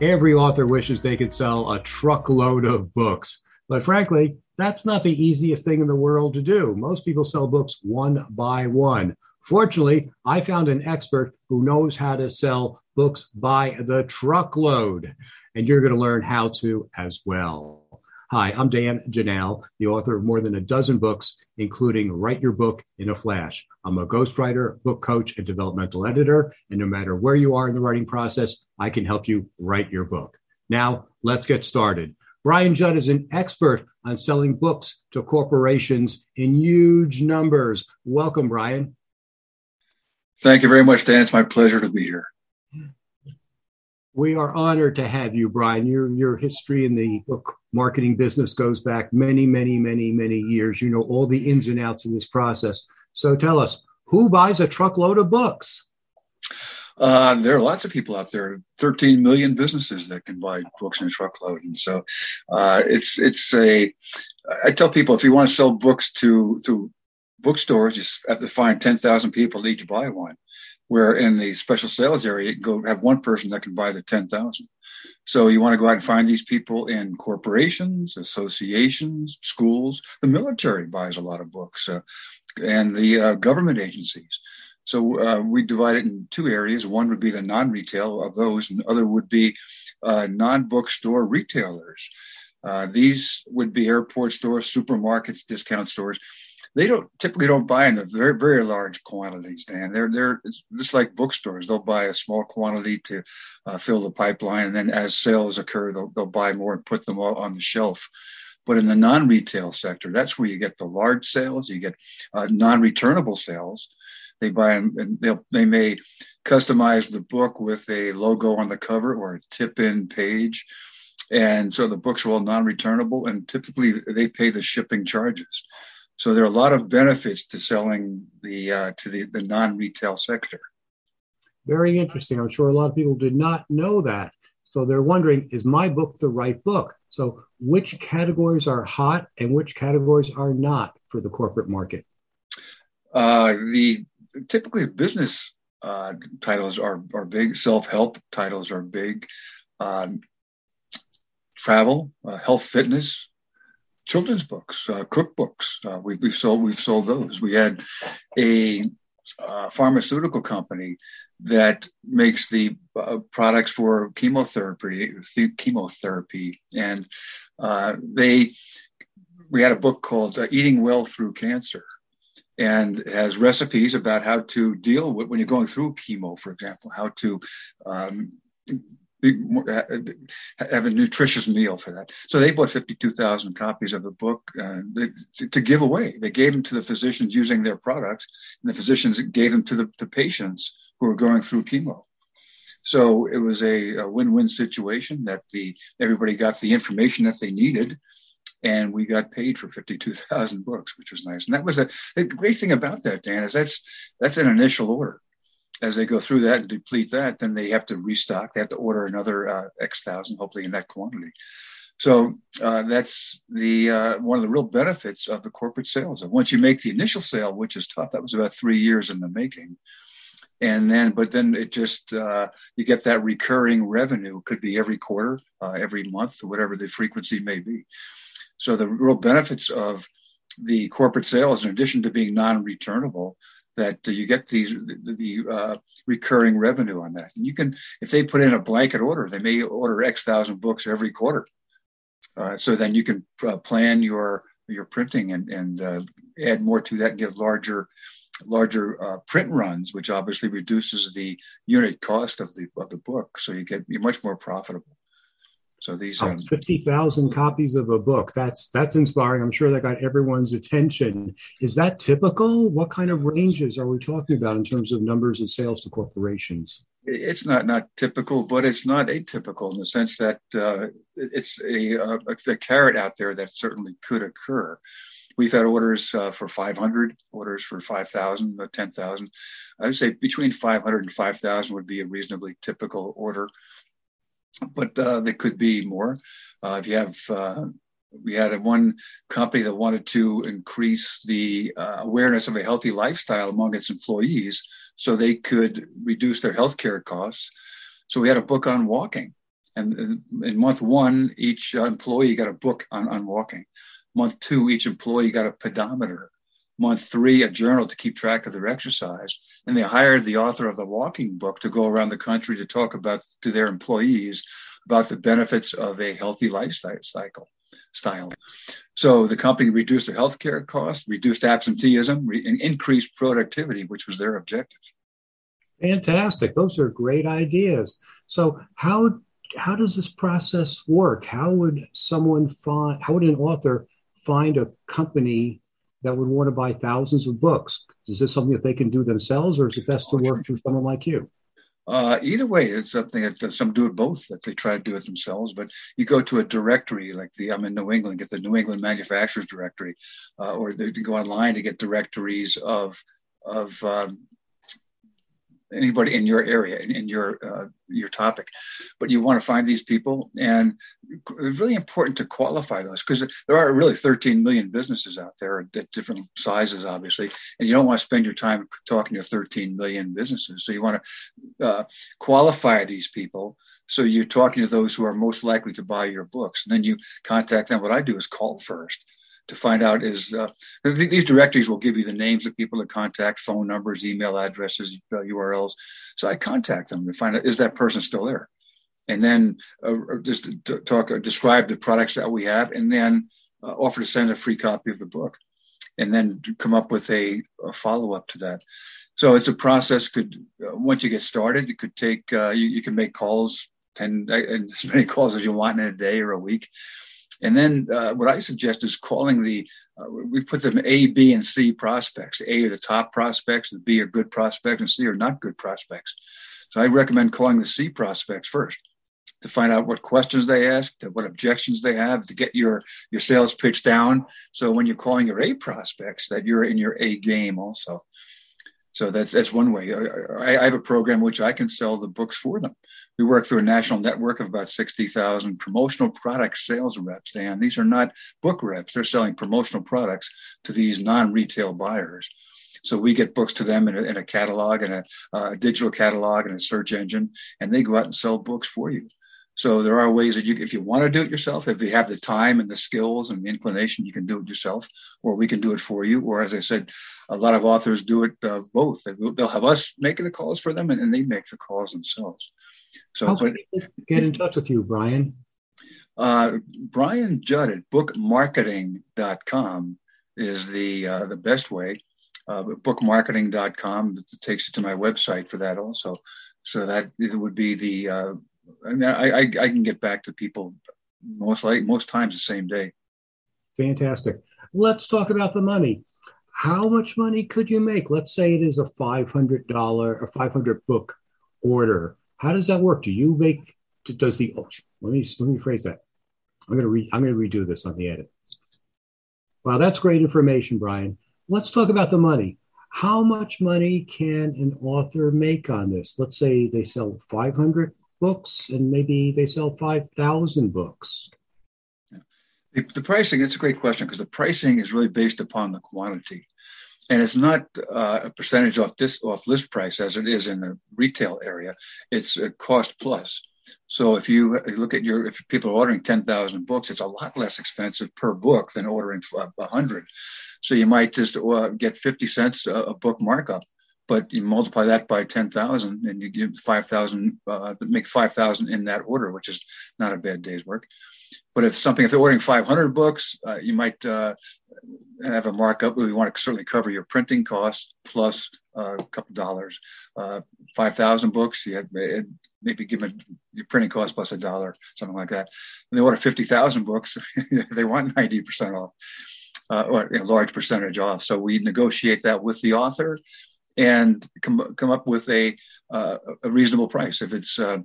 Every author wishes they could sell a truckload of books. But frankly, that's not the easiest thing in the world to do. Most people sell books one by one. Fortunately, I found an expert who knows how to sell books by the truckload, and you're going to learn how to as well. Hi, I'm Dan Janal, the author of more than a dozen books, including Write Your Book in a Flash. I'm a ghostwriter, book coach, and developmental editor. And no matter where you are in the writing process, I can help you write your book. Now, let's get started. Brian Jud is an expert on selling books to corporations in huge numbers. Welcome, Brian. Thank you very much, Dan. It's my pleasure to be here. We are honored to have you, Brian. Your your history in the book marketing business goes back many, many, many, many years. You know all the ins and outs of this process. So tell us, who buys a truckload of books? Uh, there are lots of people out there. 13 million businesses that can buy books in a truckload, and so uh, it's it's a. I tell people if you want to sell books to to bookstores, you have to find 10,000 people to each buy one where in the special sales area, go have one person that can buy the 10,000. So you want to go out and find these people in corporations, associations, schools. The military buys a lot of books uh, and the uh, government agencies. So uh, we divide it in two areas. One would be the non-retail of those, and the other would be uh, non-bookstore retailers. Uh, these would be airport stores, supermarkets, discount stores they don't typically don't buy in the very very large quantities dan. They're they're just like bookstores. They'll buy a small quantity to uh, fill the pipeline and then as sales occur they'll, they'll buy more and put them on the shelf. But in the non-retail sector that's where you get the large sales you get uh, non-returnable sales. They buy them and they'll they may customize the book with a logo on the cover or a tip in page. And so the books are all non-returnable and typically they pay the shipping charges so there are a lot of benefits to selling the uh, to the, the non-retail sector. Very interesting. I'm sure a lot of people did not know that. So they're wondering, is my book the right book? So which categories are hot and which categories are not for the corporate market? Uh, the typically business uh, titles are are big. Self help titles are big. Um, travel, uh, health, fitness, children's books, uh, cookbooks. Uh, we've, we've sold we've sold those. We had a uh, pharmaceutical company that makes the uh, products for chemotherapy chemotherapy, and uh, they we had a book called uh, Eating Well Through Cancer. And has recipes about how to deal with when you're going through chemo, for example, how to um, have a nutritious meal for that. So they bought 52,000 copies of the book uh, to, give away. They gave them to the physicians using their products, and the physicians gave them to the patients who were going through chemo. So it was a, a win-win situation that the everybody got the information that they needed, and we got paid for 52,000 books, which was nice. And that was a the great thing about that, Dan, is that's that's an initial order as they go through that and deplete that, then they have to restock. They have to order another uh, X thousand, hopefully in that quantity. So uh, that's the uh, one of the real benefits of the corporate sales. And once you make the initial sale, which is tough, that was about three years in the making. And then, but then it just uh, you get that recurring revenue. It could be every quarter, uh, every month, whatever the frequency may be. So the real benefits of the corporate sales, in addition to being non-returnable, that you get these the, the uh, recurring revenue on that. And you can, if they put in a blanket order, they may order X thousand books every quarter. Uh, so then you can uh, plan your your printing and and uh, add more to that and get larger larger uh, print runs, which obviously reduces the unit cost of the of the book. So you get you're much more profitable. So these um, fifty thousand copies of a book. That's that's inspiring. I'm sure that got everyone's attention. Is that typical? What kind of ranges are we talking about in terms of numbers of sales to corporations? it's not not typical, but it's not atypical in the sense that uh, it's a, a, a, carrot out there that certainly could occur. We've had orders uh, for 500, orders for 5,000, uh, 10,000. I would say between 500 and 5,000 would be a reasonably typical order, but uh, there could be more. Uh, if you have uh, we had a one company that wanted to increase the uh, awareness of a healthy lifestyle among its employees so they could reduce their healthcare costs. So we had a book on walking. And in month one, each employee got a book on, on walking. Month two, each employee got a pedometer. Month three, a journal to keep track of their exercise. And they hired the author of the walking book to go around the country to talk about to their employees about the benefits of a healthy lifestyle cycle style. So the company reduced their healthcare costs, reduced absenteeism, re- and increased productivity, which was their objective. Fantastic. Those are great ideas. So how how does this process work? How would someone find how would an author find a company that would want to buy thousands of books? Is this something that they can do themselves or is it best to work through someone like you? Uh, either way, it's something that some do it both, that they try to do it themselves. But you go to a directory like the, I'm in New England, get the New England Manufacturers Directory, uh, or they go online to get directories of, of um, anybody in your area in, in your uh, your topic. But you want to find these people and it's really important to qualify those because there are really 13 million businesses out there at different sizes obviously and you don't want to spend your time talking to 13 million businesses. So you want to uh, qualify these people so you're talking to those who are most likely to buy your books and then you contact them. What i do is call first to find out is uh, these directories will give you the names of people to contact, phone numbers, email addresses, uh, URLs. So I contact them to find out is that person still there, and then uh, just talk, uh, describe the products that we have, and then uh, offer to send a free copy of the book, and then come up with a, a follow up to that. So it's a process. Could uh, once you get started, it could take you, you can make calls ten as many calls as you want in a day or a week and then uh, what I suggest is calling the, uh, we put them A, B, and C prospects. A are the top prospects, and B are good prospects, and C are not good prospects. So I recommend calling the C prospects first to find out what questions they ask, what objections they have, to get your your sales pitch down. So when you're calling your A prospects, that you're in your A game also. So that's that's one way. I, I, have a program which I can sell the books for them. We work through a national network of about sixty thousand promotional product sales reps. And these are not book reps; they're selling promotional products to these non-retail buyers. So we get books to them in a, in a catalog and a, uh, a digital catalog and a search engine, and they go out and sell books for you. So there are ways that you, if you want to do it yourself, if you have the time and the skills and the inclination, you can do it yourself, or we can do it for you. Or as I said, a lot of authors do it uh, both. They'll have us making the calls for them, and, then they make the calls themselves. So, How but, get in touch with you, Brian? Uh, Brian Jud at bookmarketing.com is the uh, the best way. Uh, bookmarketing.com takes you to my website for that also. So that it would be the uh, and I, I, I can get back to people most like most times the same day. Fantastic. Let's talk about the money. How much money could you make? Let's say it is a five hundred dollar or five hundred book order. How does that work? Do you make? Does the oh, let me let me phrase that. I'm gonna re, I'm gonna redo this on the edit. Wow, that's great information, Brian. Let's talk about the money. How much money can an author make on this? Let's say they sell 500 books and maybe they sell 5,000 books? The, the pricing, it's a great question because the pricing is really based upon the quantity. And it's not uh, a percentage off off list price as it is in the retail area. It's a cost plus. So if you look at your, if people are ordering 10,000 books, it's a lot less expensive per book than ordering 100. So you might just uh, get 50 cents a book markup but you multiply that by 10,000 and you give 5,000, uh, make 5,000 in that order, which is not a bad day's work. But if something, if they're ordering 500 books, uh, you might uh, have a markup. We want to certainly cover your printing costs plus uh, a couple dollars. Uh, 5,000 books, you have, maybe give them your printing cost plus a dollar, something like that. When they order 50,000 books, they want 90% off. Uh, or a large percentage off. So we negotiate that with the author and come come up with a uh, a reasonable price. If it's uh,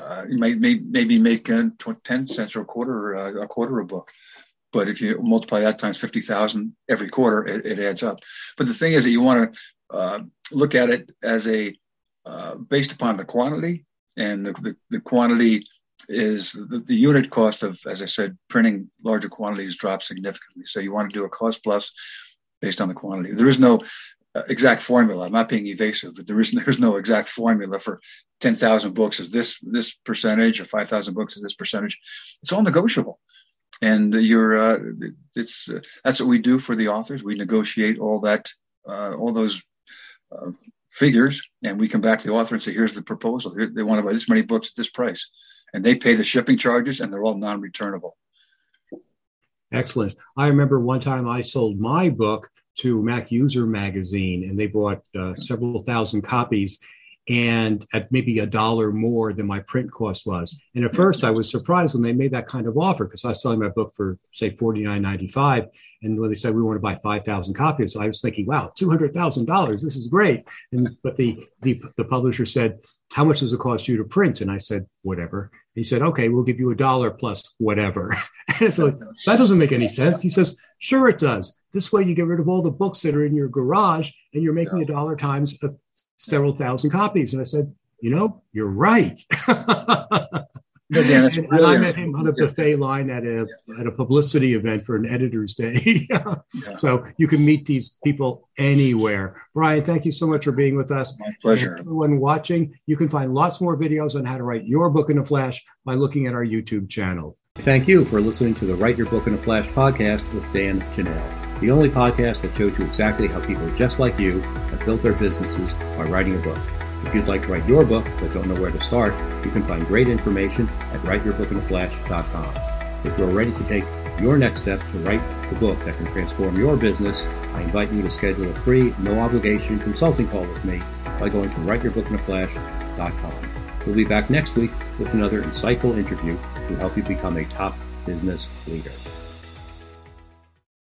uh, you might may, maybe make uh, 10 cents or a quarter uh, a quarter a book. But if you multiply that times 50,000 every quarter, it, it, adds up. But the thing is that you want to uh, look at it as a uh, based upon the quantity and the, the, the quantity is the, the, unit cost of, as I said, printing larger quantities drops significantly. So you want to do a cost plus based on the quantity. There is no exact formula. I'm not being evasive, but there is there's no exact formula for 10,000 books is this this percentage or 5,000 books is this percentage. It's all negotiable, and you're uh, it's uh, that's what we do for the authors. We negotiate all that uh, all those uh, figures, and we come back to the author and say, "Here's the proposal. They want to buy this many books at this price," and they pay the shipping charges, and they're all non-returnable. Excellent. I remember one time I sold my book to MacUser Magazine, and they bought uh, several thousand copies and at maybe a dollar more than my print cost was. And at hmm. first, I was surprised when they made that kind of offer because I was selling my book for say forty nine ninety five, and when they said we want to buy five thousand copies, I was thinking, wow, two hundred thousand dollars, this is great. And but the, the the publisher said, how much does it cost you to print? And I said, whatever. He said, okay, we'll give you a dollar plus whatever. and so oh, that doesn't make any sense. He says, sure it does. This way you get rid of all the books that are in your garage and you're making a dollar times a several thousand copies. And I said, you know, you're right. Dan, and, I met him on a buffet line at a yeah. at a publicity event for an editor's day. yeah. So you can meet these people anywhere. Brian, thank you so much for being with us. My pleasure. And everyone watching, you can find lots more videos on how to write your book in a flash by looking at our YouTube channel. Thank you for listening to the Write Your Book in a Flash podcast with Dan Janal, the only podcast that shows you exactly how people just like you have built their businesses by writing a book. If you'd like to write your book but don't know where to start, you can find great information at writeyourbookinaflash.com. If you're ready to take your next step to write the book that can transform your business, I invite you to schedule a free, no obligation consulting call with me by going to writeyourbookinaflash.com. We'll be back next week with another insightful interview to help you become a top business leader.